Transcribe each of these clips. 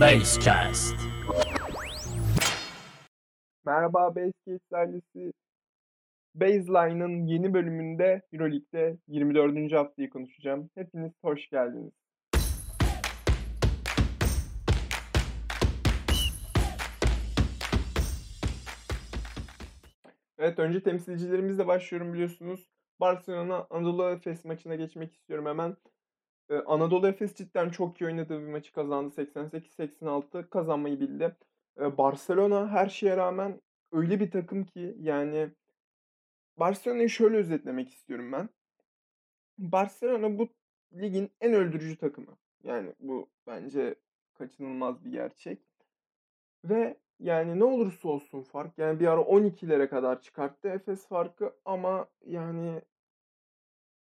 Basecast. Merhaba Basecase ailesi. Baseline'ın yeni bölümünde Euroleague'de 24. haftayı konuşacağım. Hepiniz hoş geldiniz. Evet önce temsilcilerimizle başlıyorum biliyorsunuz. Barcelona Anadolu Efes maçına geçmek istiyorum hemen. Anadolu Efes cidden çok iyi oynadığı bir maçı kazandı. 88-86 kazanmayı bildi. Barcelona her şeye rağmen öyle bir takım ki yani Barcelona'yı şöyle özetlemek istiyorum ben. Barcelona bu ligin en öldürücü takımı. Yani bu bence kaçınılmaz bir gerçek. Ve yani ne olursa olsun fark yani bir ara 12'lere kadar çıkarttı Efes farkı ama yani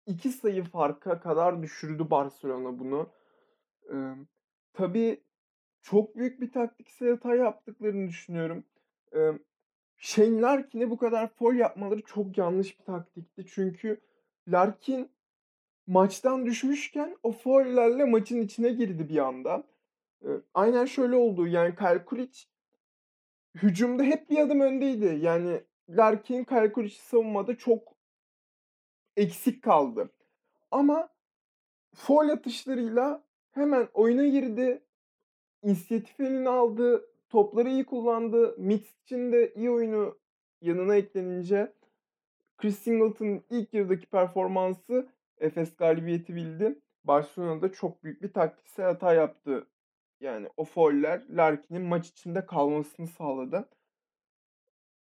2 sayı farka kadar düşürdü Barcelona bunu. Ee, tabii çok büyük bir taktiksel hata yaptıklarını düşünüyorum. Ee, Shane Larkin'e bu kadar foul yapmaları çok yanlış bir taktikti. Çünkü Larkin maçtan düşmüşken o foul'lerle maçın içine girdi bir anda. Ee, aynen şöyle oldu. Yani Kyle Kulic hücumda hep bir adım öndeydi. Yani Larkin Kyle Kulic'i savunmada çok eksik kaldı. Ama foul atışlarıyla hemen oyuna girdi. İnisiyatif eline aldı. Topları iyi kullandı. Mitsic'in de iyi oyunu yanına eklenince Chris Singleton'ın ilk yarıdaki performansı Efes galibiyeti bildi. Barcelona'da çok büyük bir taktiksel hata yaptı. Yani o fauller Larkin'in maç içinde kalmasını sağladı.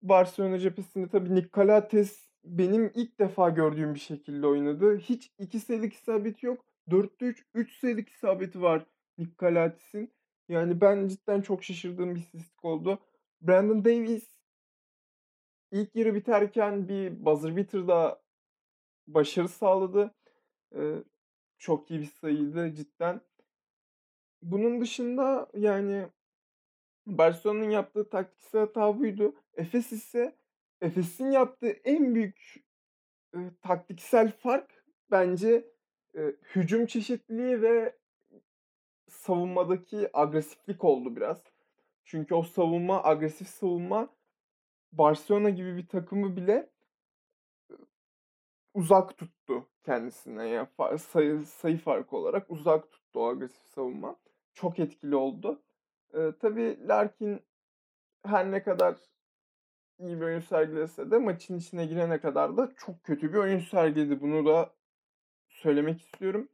Barcelona cephesinde tabii Nick Calates benim ilk defa gördüğüm bir şekilde oynadı. Hiç 2 sayılık isabeti yok. 4'te 3, 3 sayılık isabeti var Nick. Yani ben cidden çok şaşırdığım bir istatistik oldu. Brandon Davis ilk yarı biterken bir buzzer beater'da başarı sağladı. Ee, çok iyi bir sayıydı cidden. Bunun dışında yani Barcelona'nın yaptığı taktiksel hata buydu. Efes ise Efes'in yaptığı en büyük e, taktiksel fark bence e, hücum çeşitliliği ve savunmadaki agresiflik oldu biraz. Çünkü o savunma, agresif savunma Barcelona gibi bir takımı bile uzak tuttu kendisine. Yani sayı, sayı farkı olarak uzak tuttu o agresif savunma. Çok etkili oldu. Ee, tabii Larkin her ne kadar iyi bir oyun sergilese de maçın içine girene kadar da çok kötü bir oyun sergiledi. Bunu da söylemek istiyorum.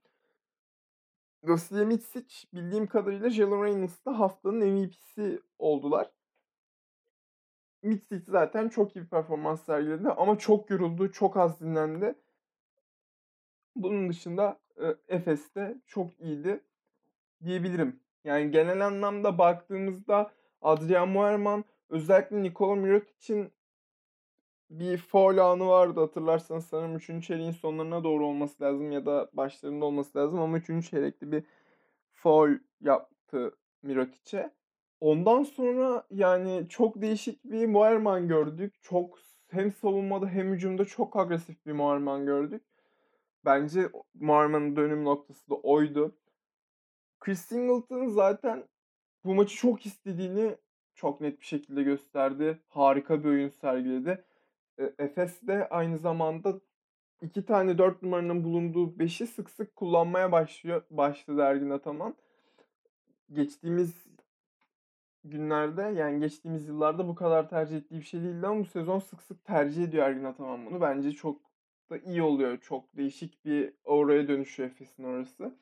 Vasilya Mitsic bildiğim kadarıyla Jalen Reynolds'da haftanın MVP'si oldular. Mitsic zaten çok iyi bir performans sergiledi ama çok yoruldu, çok az dinlendi. Bunun dışında e, Efes'te çok iyiydi diyebilirim. Yani genel anlamda baktığımızda Adrian Muerman özellikle Nikola Mirotic'in bir foul anı vardı hatırlarsanız sanırım 3. çeyreğin sonlarına doğru olması lazım ya da başlarında olması lazım ama 3. çeyrekte bir foul yaptı Mirotic'e. Ondan sonra yani çok değişik bir Muerman gördük. Çok hem savunmada hem hücumda çok agresif bir Muerman gördük. Bence Muerman'ın dönüm noktası da oydu. Chris Singleton zaten bu maçı çok istediğini çok net bir şekilde gösterdi. Harika bir oyun sergiledi. E, Efes de aynı zamanda iki tane dört numaranın bulunduğu beşi sık sık kullanmaya başlıyor başladı Ergin Ataman. Geçtiğimiz günlerde yani geçtiğimiz yıllarda bu kadar tercih ettiği bir şey değildi ama bu sezon sık sık tercih ediyor Ergin Ataman bunu. Bence çok da iyi oluyor. Çok değişik bir oraya dönüşüyor Efes'in orası.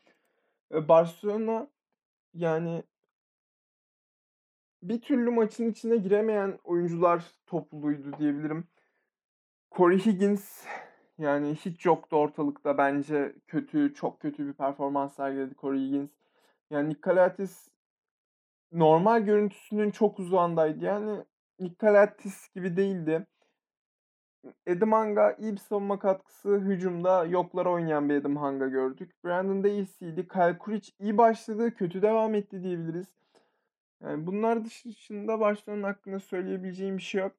Barcelona yani bir türlü maçın içine giremeyen oyuncular topluluğuydu diyebilirim. Corey Higgins yani hiç yoktu ortalıkta bence kötü, çok kötü bir performans sergiledi Corey Higgins. Yani Nikolatis normal görüntüsünün çok uzağındaydı. Yani Nikolatis gibi değildi. Edim Hanga iyi bir savunma katkısı. Hücumda yoklar oynayan bir Edim Hanga gördük. Brandon Davis'iydi. Kyle Kuric iyi başladı. Kötü devam etti diyebiliriz. Yani bunlar dışında Barcelona hakkında söyleyebileceğim bir şey yok.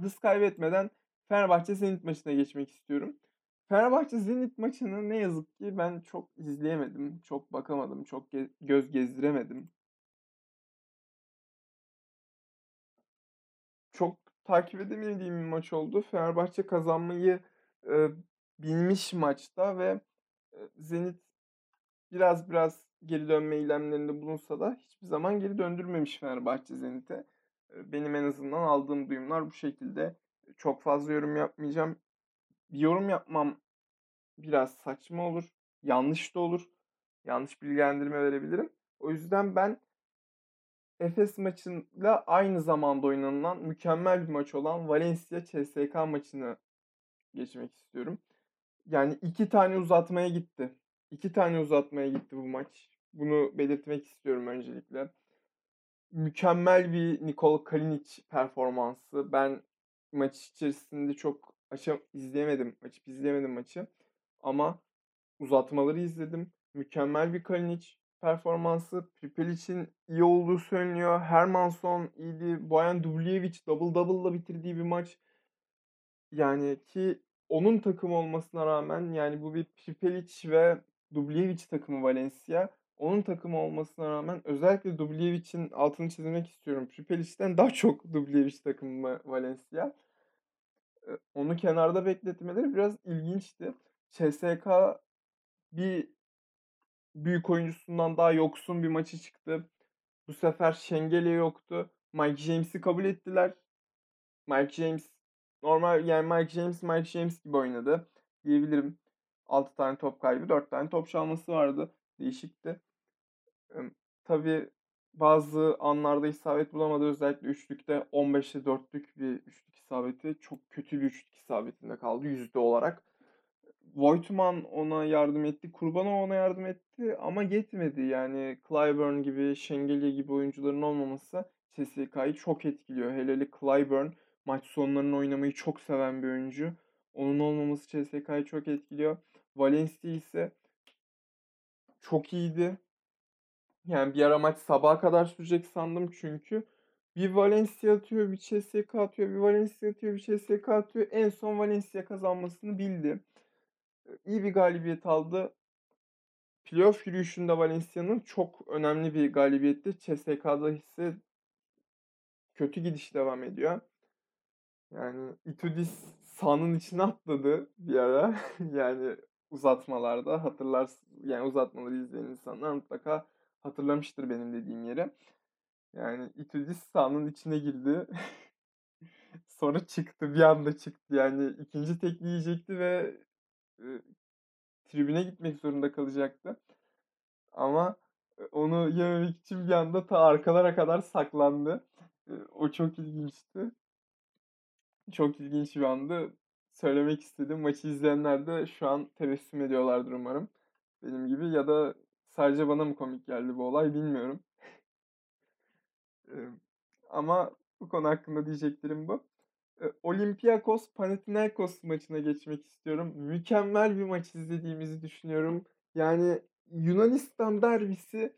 Hız kaybetmeden Fenerbahçe Zenit maçına geçmek istiyorum. Fenerbahçe Zenit maçını ne yazık ki ben çok izleyemedim, çok bakamadım, çok ge- göz gezdiremedim. Çok takip edemediğim bir maç oldu. Fenerbahçe kazanmayı e, bilmiş maçta ve e, Zenit biraz biraz geri dönme eylemlerinde bulunsa da hiçbir zaman geri döndürmemiş Fenerbahçe Zenit'e. Benim en azından aldığım duyumlar bu şekilde. Çok fazla yorum yapmayacağım. Yorum yapmam biraz saçma olur, yanlış da olur. Yanlış bilgilendirme verebilirim. O yüzden ben Efes maçıyla aynı zamanda oynanılan mükemmel bir maç olan Valencia CSKA maçını geçmek istiyorum. Yani 2 tane uzatmaya gitti. 2 tane uzatmaya gitti bu maç. Bunu belirtmek istiyorum öncelikle. Mükemmel bir Nikola Kalinic performansı. Ben maç içerisinde çok aşam izleyemedim. Açıp izleyemedim maçı. Ama uzatmaları izledim. Mükemmel bir Kalinic performansı. Pripelic'in iyi olduğu söyleniyor. Hermanson iyiydi. Boyan Dubljevic double double'la bitirdiği bir maç. Yani ki onun takımı olmasına rağmen yani bu bir Pripelic ve Dubljevic takımı Valencia. Onun takımı olmasına rağmen özellikle Dubljevic'in altını çizmek istiyorum. Pripelic'ten daha çok Dubljevic takımı Valencia. Onu kenarda bekletmeleri biraz ilginçti. CSKA bir büyük oyuncusundan daha yoksun bir maçı çıktı. Bu sefer Şengelye yoktu. Mike James'i kabul ettiler. Mike James normal yani Mike James Mike James gibi oynadı diyebilirim. 6 tane top kaybı, 4 tane top çalması vardı. Değişikti. Tabii bazı anlarda isabet bulamadı. Özellikle üçlükte 15'te 4'lük bir üçlük isabeti. Çok kötü bir üçlük isabetinde kaldı yüzde olarak. Voigtman ona yardım etti. Kurbanov ona yardım etti ama yetmedi. Yani Clyburn gibi, Şengelye gibi oyuncuların olmaması CSKA'yı çok etkiliyor. Hele Clyburn maç sonlarını oynamayı çok seven bir oyuncu. Onun olmaması CSKA'yı çok etkiliyor. Valencia ise çok iyiydi. Yani bir ara maç sabaha kadar sürecek sandım çünkü bir Valencia atıyor, bir CSKA atıyor, bir Valencia atıyor, bir CSKA atıyor. En son Valencia kazanmasını bildi. İyi bir galibiyet aldı. Playoff yürüyüşünde Valencia'nın çok önemli bir galibiyetti. CSKA'da ise kötü gidiş devam ediyor. Yani Itudis sahanın içine atladı bir ara. Yani uzatmalarda hatırlars yani uzatmaları izleyen insanlar mutlaka hatırlamıştır benim dediğim yeri. Yani Itudis sahanın içine girdi. Sonra çıktı. Bir anda çıktı. Yani ikinci tekli yiyecekti ve, eee, tribüne gitmek zorunda kalacaktı. Ama, eee, onu yememek için bir anda ta arkalara kadar saklandı. Eee, o çok ilginçti. Çok ilginç bir andı. Söylemek istedim. Maçı izleyenler de şu an tebessüm ediyorlardır umarım benim gibi ya da sadece bana mı komik geldi bu olay bilmiyorum. Ama bu konu hakkında diyeceklerim bu. Olympiakos Panathinaikos maçına geçmek istiyorum. Mükemmel bir maç izlediğimizi düşünüyorum. Yani Yunanistan derbisi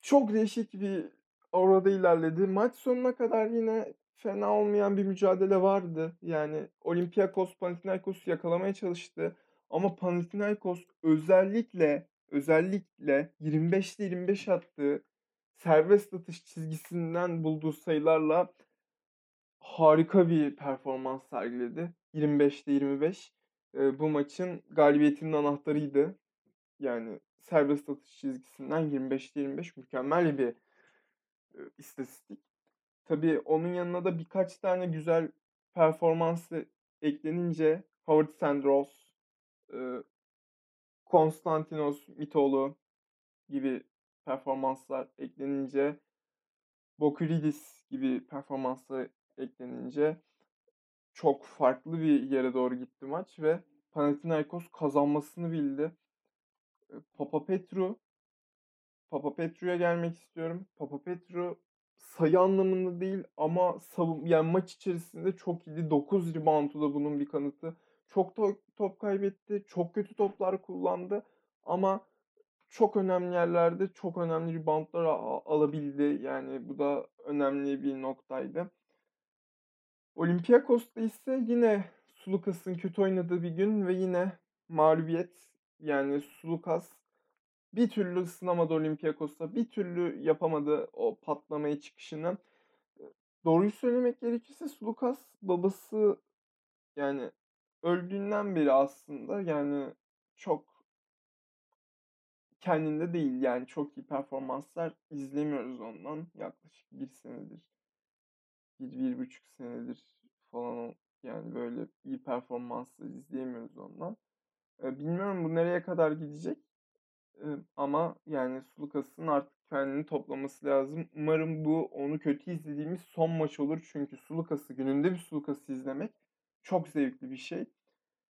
çok değişik bir aurada ilerledi. Maç sonuna kadar yine fena olmayan bir mücadele vardı. Yani Olympiakos Panathinaikos'u yakalamaya çalıştı ama Panathinaikos özellikle, özellikle 25'te 25 attığı serbest atış çizgisinden bulduğu sayılarla harika bir performans sergiledi. 25'te 25. Eee, bu maçın galibiyetinin anahtarıydı. Yani serbest atış çizgisinden 25'te 25 mükemmel bir, eee, istatistik. Tabii onun yanına da birkaç tane güzel performansı eklenince Howard Sandros, Konstantinos Mitoğlu gibi performanslar eklenince, Bokuridis gibi performanslar eklenince çok farklı bir yere doğru gitti maç ve Panathinaikos kazanmasını bildi. Eee, Papapetru Papapetru'ya gelmek istiyorum. Papapetru sayı anlamında değil ama savun yani maç içerisinde çok iyiydi. 9 rebound'u da bunun bir kanıtı. Çok to top kaybetti, çok kötü toplar kullandı ama çok önemli yerlerde çok önemli rebound'lar alabildi. Yani bu da önemli bir noktaydı. Olympiakos'ta ise yine Sulukas'ın kötü oynadığı bir gün ve yine mağlubiyet. Yani Sulukas bir türlü ısınamadı Olympiakos'ta. Bir türlü yapamadı o patlamaya çıkışını. Doğruyu söylemek gerekirse Sulukas babası, yani, öldüğünden beri aslında, yani, çok kendinde değil. Yani, çok iyi performanslar izlemiyoruz ondan yaklaşık 1 senedir. 1-1,5 senedir falan, yani, böyle iyi performanslar izleyemiyoruz ondan. Bilmiyorum bu nereye kadar gidecek, ama, yani, Sulukas'ın artık kendini toplaması lazım. Umarım bu onu kötü izlediğimiz son maç olur. Çünkü Sulukas'ı, gününde bir Sulukas'ı izlemek çok zevkli bir şey.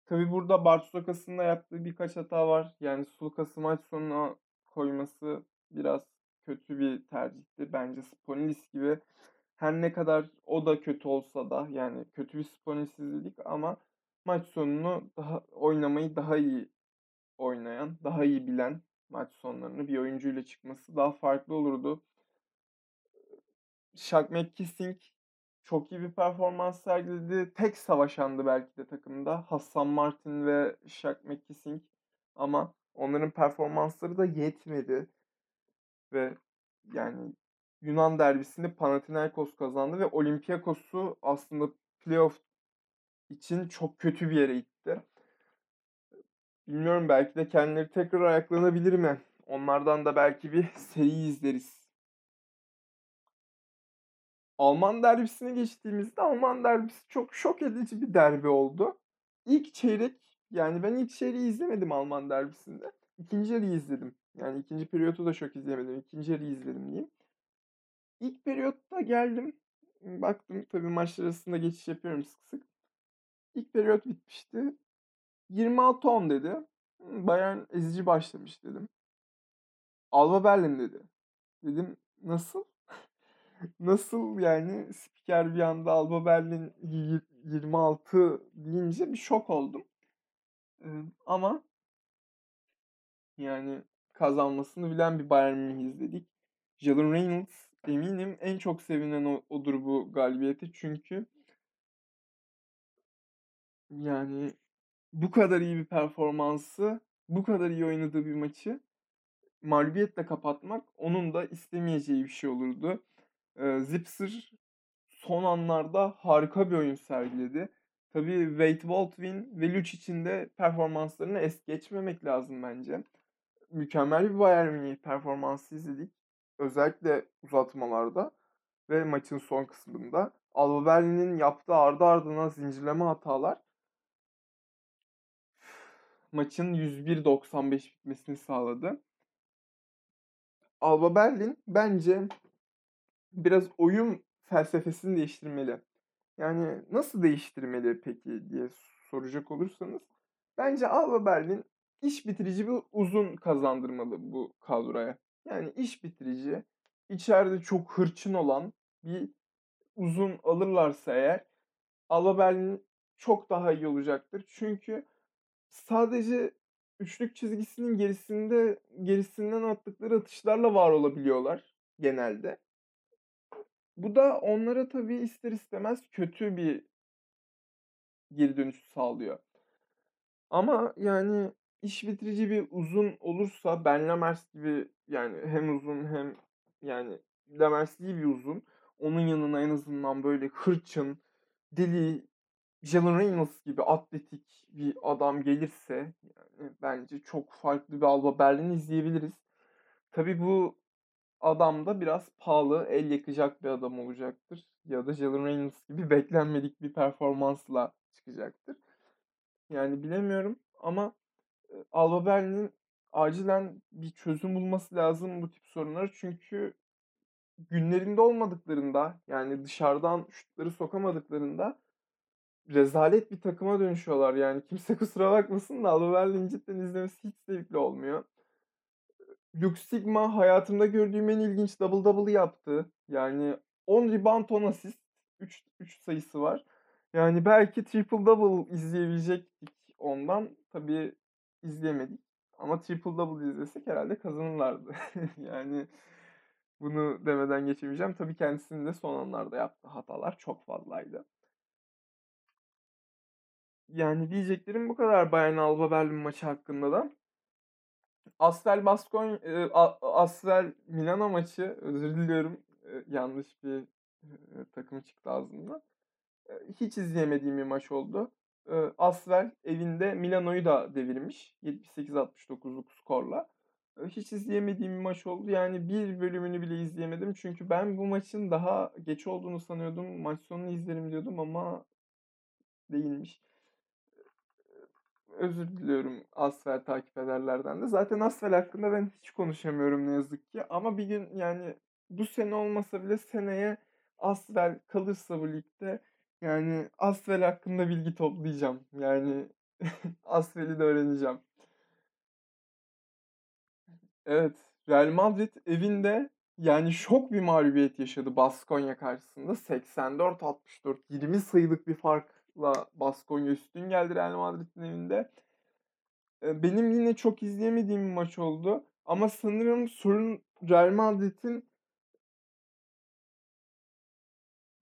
Tabii burada Bartuszokas'ın da yaptığı birkaç hata var. Yani, Sulukas'ı maç sonuna koyması biraz kötü bir tercihti. Bence Spolinis gibi her ne kadar o da kötü olsa da, yani, kötü bir Spolinis izledik ama maç sonunu daha oynamayı daha iyi oynayan, daha iyi bilen maç sonlarını bir oyuncuyla çıkması daha farklı olurdu. Shaq McKissick çok iyi bir performans sergiledi. Tek savaşandı belki de takımda. Hassan Martin ve Shaq McKissick ama onların performansları da yetmedi. Ve, yani, Yunan derbisini Panathinaikos kazandı ve Olympiakos'u aslında playoff için çok kötü bir yere itti. Bilmiyorum belki de kendileri tekrar ayaklanabilir mi? Onlardan da belki bir seri izleriz. Alman derbisine geçtiğimizde Alman derbisi çok şok edici bir derbi oldu. İlk çeyrek, yani, ben ilk çeyreği izlemedim Alman derbisinde. 2. yarıyı izledim. Yani, 2. periyodu da çok izleyemedim. 2. yarıyı izledim diyeyim. İlk periyotta geldim, baktım tabii maçlar arasında geçiş yapıyorum sık sık. İlk periyot bitmişti. 26-10 dedi. Hımm, Bayern ezici başlamış dedim. Alba Berlin dedi. Dedim nasıl? Nasıl yani? Spiker bir anda Alba Berlin yi 26 deyince bir şok oldum. Eee, ama yani, kazanmasını bilen bir Bayern Münih izledik. Jalen Reynolds eminim en çok sevinen odur bu galibiyete çünkü yani, bu kadar iyi bir performansı, bu kadar iyi oynadığı bir maçı mağlubiyetle kapatmak onun da istemeyeceği bir şey olurdu. Eee, Zipser son anlarda harika bir oyun sergiledi. Tabii Wade Baldwin ve Lucic'in de performanslarını es geçmemek lazım bence. Mükemmel bir Bayern Münih performansı izledik. Özellikle uzatmalarda ve maçın son kısmında. Alba Berlin'in yaptığı ardı ardına zincirleme hatalar maçın 101-95 bitmesini sağladı. Alba Berlin bence biraz oyun felsefesini değiştirmeli. Yani, nasıl değiştirmeli peki diye soracak olursanız, bence Alba Berlin iş bitirici bir uzun kazandırmalı bu kadroya. Yani, iş bitirici, içeride çok hırçın olan bir uzun alırlarsa eğer Alba Berlin çok daha iyi olacaktır. Çünkü sadece üçlük çizgisinin gerisinde gerisinden attıkları atışlarla var olabiliyorlar genelde. Bu da onlara tabii ister istemez kötü bir geri dönüş sağlıyor. Ama, yani, iş bitirici bir uzun olursa Ben Lamers gibi, yani, hem uzun hem, yani, Lamers iyi bir uzun. Onun yanına en azından böyle hırçın, deli, Jalen Reynolds gibi atletik bir adam gelirse, yani, bence çok farklı bir Alba Berlin izleyebiliriz. Tabii bu adam da biraz pahalı, el yakacak bir adam olacaktır ya da Jalen Reynolds gibi beklenmedik bir performansla çıkacaktır. Yani, bilemiyorum ama, eee, Alba Berlin'in acilen bir çözüm bulması lazım bu tip sorunlara. Çünkü günlerinde olmadıklarında, yani, dışarıdan şutları sokamadıklarında rezalet bir takıma dönüşüyorlar. Yani, kimse kusura bakmasın da Alba Berlin'i cidden izlemesi hiç zevkli olmuyor. Lux Sigma hayatımda gördüğüm en ilginç double double'ı yaptı. Yani, 10 rebound, 10 asist, 3 3 sayısı var. Yani, belki triple double izleyebilecektik ondan. Tabii izleyemedik ama triple double izlesek herhâlde kazanırlardı. Yani, bunu demeden geçemeyeceğim. Tabii kendisinin de son anlarda yaptığı hatalar çok fazlaydı. Yani, diyeceklerim bu kadar Bayern Alba Berlin maçı hakkında da. Asvel Baskony eee, A Asvel Milano maçı, özür diliyorum, eee, yanlış bir, eee, takımı çıktı ağzımdan. hiç izleyemediğim bir maç oldu. Asvel evinde Milano'yu da devirmiş. 78-69'luk skorla. hiç izleyemediğim bir maç oldu. Yani bir bölümünü bile izleyemedim. Çünkü ben bu maçın daha geç olduğunu sanıyordum. Maç sonunu izlerim diyordum ama değilmiş özür diliyorum Asfer takip ederlerden de. Zaten Asfer hakkında ben hiç konuşamıyorum ne yazık ki. Ama bir gün yani bu sene olmasa bile seneye Asfer kalırsa bu ligde yani Asfer hakkında bilgi toplayacağım. Yani Asfer'i de öğreneceğim. Evet. Real Madrid evinde yani şok bir mağlubiyet yaşadı Baskonya karşısında. 84-64 20 sayılık bir fark Baskonya üstün geldi Real Madrid'in evinde. benim yine çok izleyemediğim bir maç oldu. Ama sanırım sorun Real Madrid'in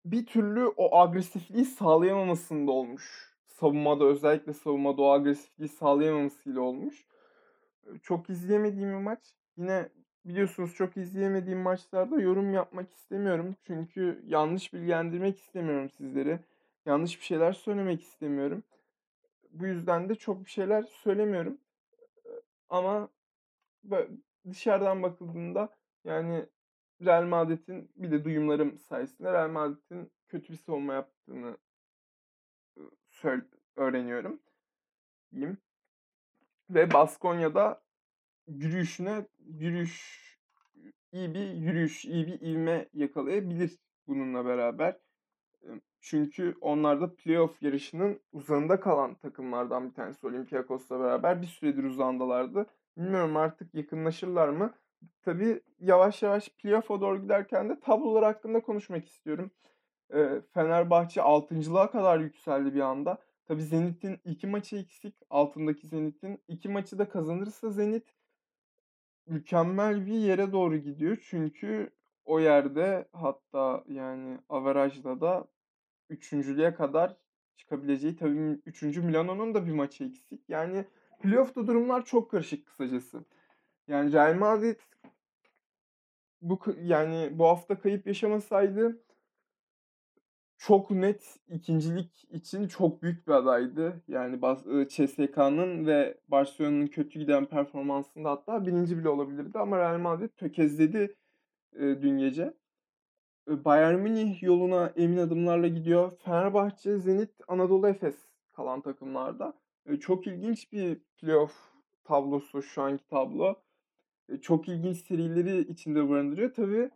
bir türlü o agresifliği sağlayamamasında olmuş. Savunmada özellikle savunmada o agresifliği sağlayamamasıyla olmuş. Çok izleyemediğim bir maç. Yine biliyorsunuz çok izleyemediğim maçlarda yorum yapmak istemiyorum. Çünkü yanlış bilgilendirmek istemiyorum sizleri yanlış bir şeyler söylemek istemiyorum. Bu yüzden de çok bir şeyler söylemiyorum. Ama dışarıdan bakıldığında yani Real Madrid'in bir de duyumlarım sayesinde Real Madrid'in kötü bir savunma yaptığını öğreniyorum. Diyeyim. Ve Baskonya'da yürüyüşüne yürüyüş iyi bir yürüyüş, iyi bir ivme yakalayabilir bununla beraber. Çünkü onlar da playoff yarışının uzağında kalan takımlardan bir tanesi Olympiakos'la beraber bir süredir uzağındalardı. Bilmiyorum artık yakınlaşırlar mı? Tabii yavaş yavaş playoff'a doğru giderken de tablolar hakkında konuşmak istiyorum. Fenerbahçe 6.lığa kadar yükseldi bir anda. Tabii Zenit'in iki maçı eksik. Altındaki Zenit'in iki maçı da kazanırsa Zenit mükemmel bir yere doğru gidiyor. Çünkü o yerde hatta yani averajda da üçüncülüğe kadar çıkabileceği tabii 3. Milano'nun da bir maçı eksik. Yani playoff'ta durumlar çok karışık kısacası. Yani Real Madrid bu yani bu hafta kayıp yaşamasaydı çok net ikincilik için çok büyük bir adaydı. Yani CSK'nın ve Barcelona'nın kötü giden performansında hatta birinci bile olabilirdi ama Real Madrid tökezledi dün gece. Bayern Münih yoluna emin adımlarla gidiyor. Fenerbahçe, Zenit, Anadolu Efes kalan takımlarda. Çok ilginç bir playoff tablosu şu anki tablo. Çok ilginç serileri içinde barındırıyor. Tabii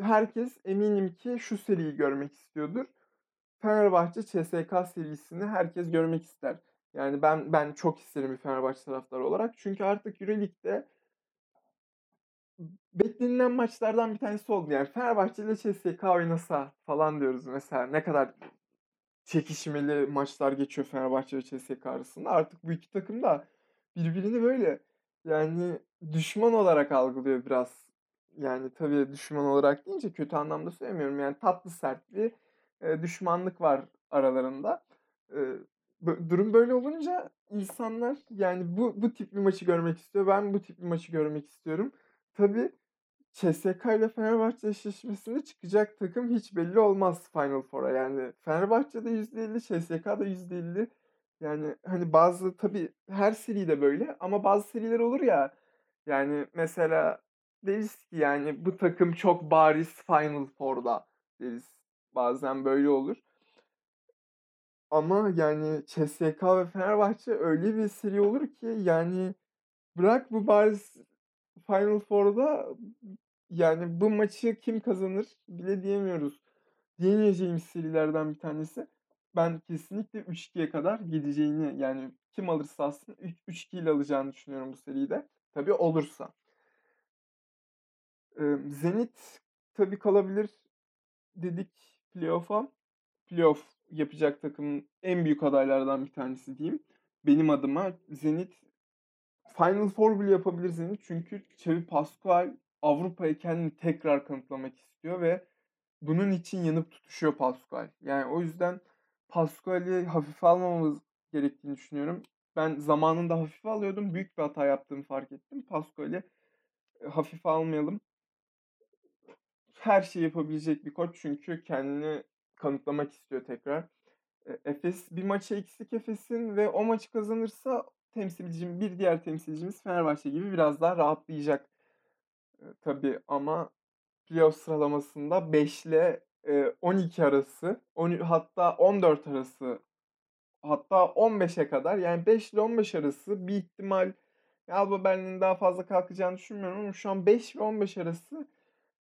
herkes eminim ki şu seriyi görmek istiyordur. Fenerbahçe CSK serisini herkes görmek ister. Yani ben ben çok isterim bir Fenerbahçe taraftarı olarak. Çünkü artık EuroLeague'de beklenilen maçlardan bir tanesi oldu. Yani Fenerbahçe ile CSK oynasa falan diyoruz mesela. Ne kadar çekişmeli maçlar geçiyor Fenerbahçe ve CSK arasında. Artık bu iki takım da birbirini böyle yani düşman olarak algılıyor biraz. Yani tabii düşman olarak deyince kötü anlamda söylemiyorum. Yani tatlı sert bir e, düşmanlık var aralarında. E, durum böyle olunca insanlar yani bu bu tip bir maçı görmek istiyor. Ben bu tip bir maçı görmek istiyorum. Tabii CSK ile Fenerbahçe eşleşmesinde çıkacak takım hiç belli olmaz Final Four'a. Yani Fenerbahçe'de %50, CSK'da %50. Yani hani bazı tabii her seri de böyle ama bazı seriler olur ya yani mesela deriz ki yani bu takım çok bariz Final Four'da deriz. Bazen böyle olur. Ama yani CSK ve Fenerbahçe öyle bir seri olur ki yani bırak bu bariz Final Four'da yani bu maçı kim kazanır bile diyemiyoruz. Diyemeyeceğimiz serilerden bir tanesi. Ben kesinlikle 3-2'ye kadar gideceğini yani kim alırsa alsın 3-2 ile alacağını düşünüyorum bu seride. Tabii olursa. Zenit tabii kalabilir dedik playoff'a. Playoff yapacak takımın en büyük adaylardan bir tanesi diyeyim. Benim adıma Zenit Final Four bile yapabilir Zenit. Çünkü Xavi Pascual Avrupa'ya kendini tekrar kanıtlamak istiyor ve bunun için yanıp tutuşuyor Pascual. Yani o yüzden Pascual'i hafife almamamız gerektiğini düşünüyorum. Ben zamanında hafife alıyordum. Büyük bir hata yaptığımı fark ettim. Pascual'i hafife almayalım. her şeyi yapabilecek bir koç çünkü kendini kanıtlamak istiyor tekrar. Eee, Efes bir maçı eksik Efes'in ve o maçı kazanırsa temsilcim bir diğer temsilcimiz Fenerbahçe gibi biraz daha rahatlayacak. Eee, tabii ama playoff sıralamasında 5'le, eee, 12 arası, on hatta 14 arası, hatta 15'e kadar yani 5'le 15 arası bir ihtimal Alba Berlin'in daha fazla kalkacağını düşünmüyorum ama şu an 5 ve 15 arası,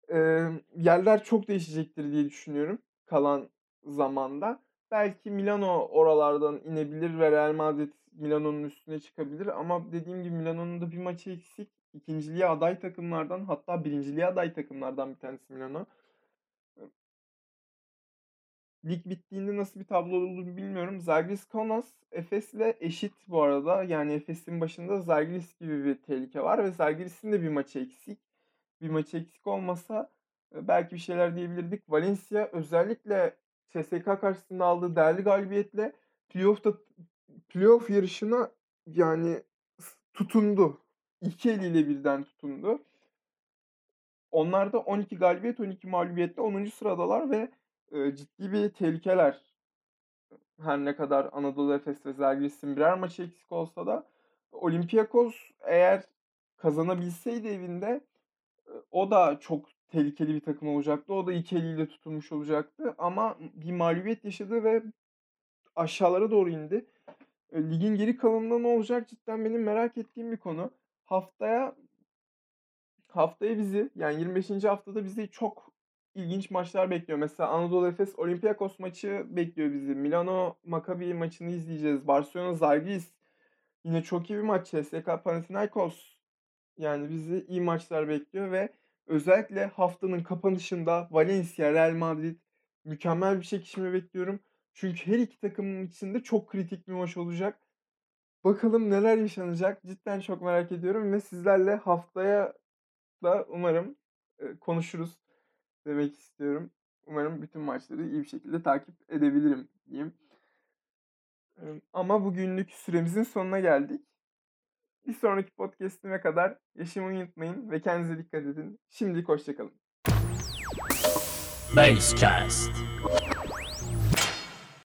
emm, yerler çok değişecektir diye düşünüyorum kalan zamanda. Belki Milano oralardan inebilir ve Real Madrid Milano'nun üstüne çıkabilir ama dediğim gibi Milano'nun da bir maçı eksik. İkinciliğe aday takımlardan hatta birinciliğe aday takımlardan bir tanesi Milano. Lig bittiğinde nasıl bir tablo olur bilmiyorum. Zalgiris Kaunas Efes'le eşit bu arada. Yani Efes'in başında Zalgiris gibi bir tehlike var ve Zalgiris'in de bir maçı eksik. Bir maçı eksik olmasa, belki bir şeyler diyebilirdik. Valencia özellikle CSKA karşısında aldığı değerli galibiyetle playoff'ta playoff yarışına yani tutundu. 2 eliyle birden tutundu. Onlar da 12 galibiyet, 12 mağlubiyetle 10. sıradalar ve, eee, ciddi bir tehlikeler. Her ne kadar Anadolu Efes ve Zalgiris'in birer maçı eksik olsa da Olympiakos eğer kazanabilseydi evinde, eee, o da çok tehlikeli bir takım olacaktı. O da 2 eliyle tutunmuş olacaktı ama bir mağlubiyet yaşadı ve aşağılara doğru indi. Ligin geri kalanında ne olacak cidden benim merak ettiğim bir konu. Haftaya haftaya bizi, yani 25. haftada bizi çok ilginç maçlar bekliyor. Mesela Anadolu Efes Olympiakos maçı bekliyor bizi. Milano Maccabi maçını izleyeceğiz. Barcelona Zalgiris yine çok iyi bir maç. CSKA Panathinaikos yani bizi iyi maçlar bekliyor ve özellikle haftanın kapanışında Valencia Real Madrid mükemmel bir çekişme bekliyorum. Çünkü her iki takım için de çok kritik bir maç olacak. Bakalım neler yaşanacak? Cidden çok merak ediyorum ve sizlerle haftaya da umarım, konuşuruz demek istiyorum. Umarım bütün maçları iyi bir şekilde takip edebilirim diyeyim. Ama bugünlük süremizin sonuna geldik. Bir sonraki podcast'ime kadar yaşamayı unutmayın ve kendinize dikkat edin. Şimdilik hoşça kalın. Basecast.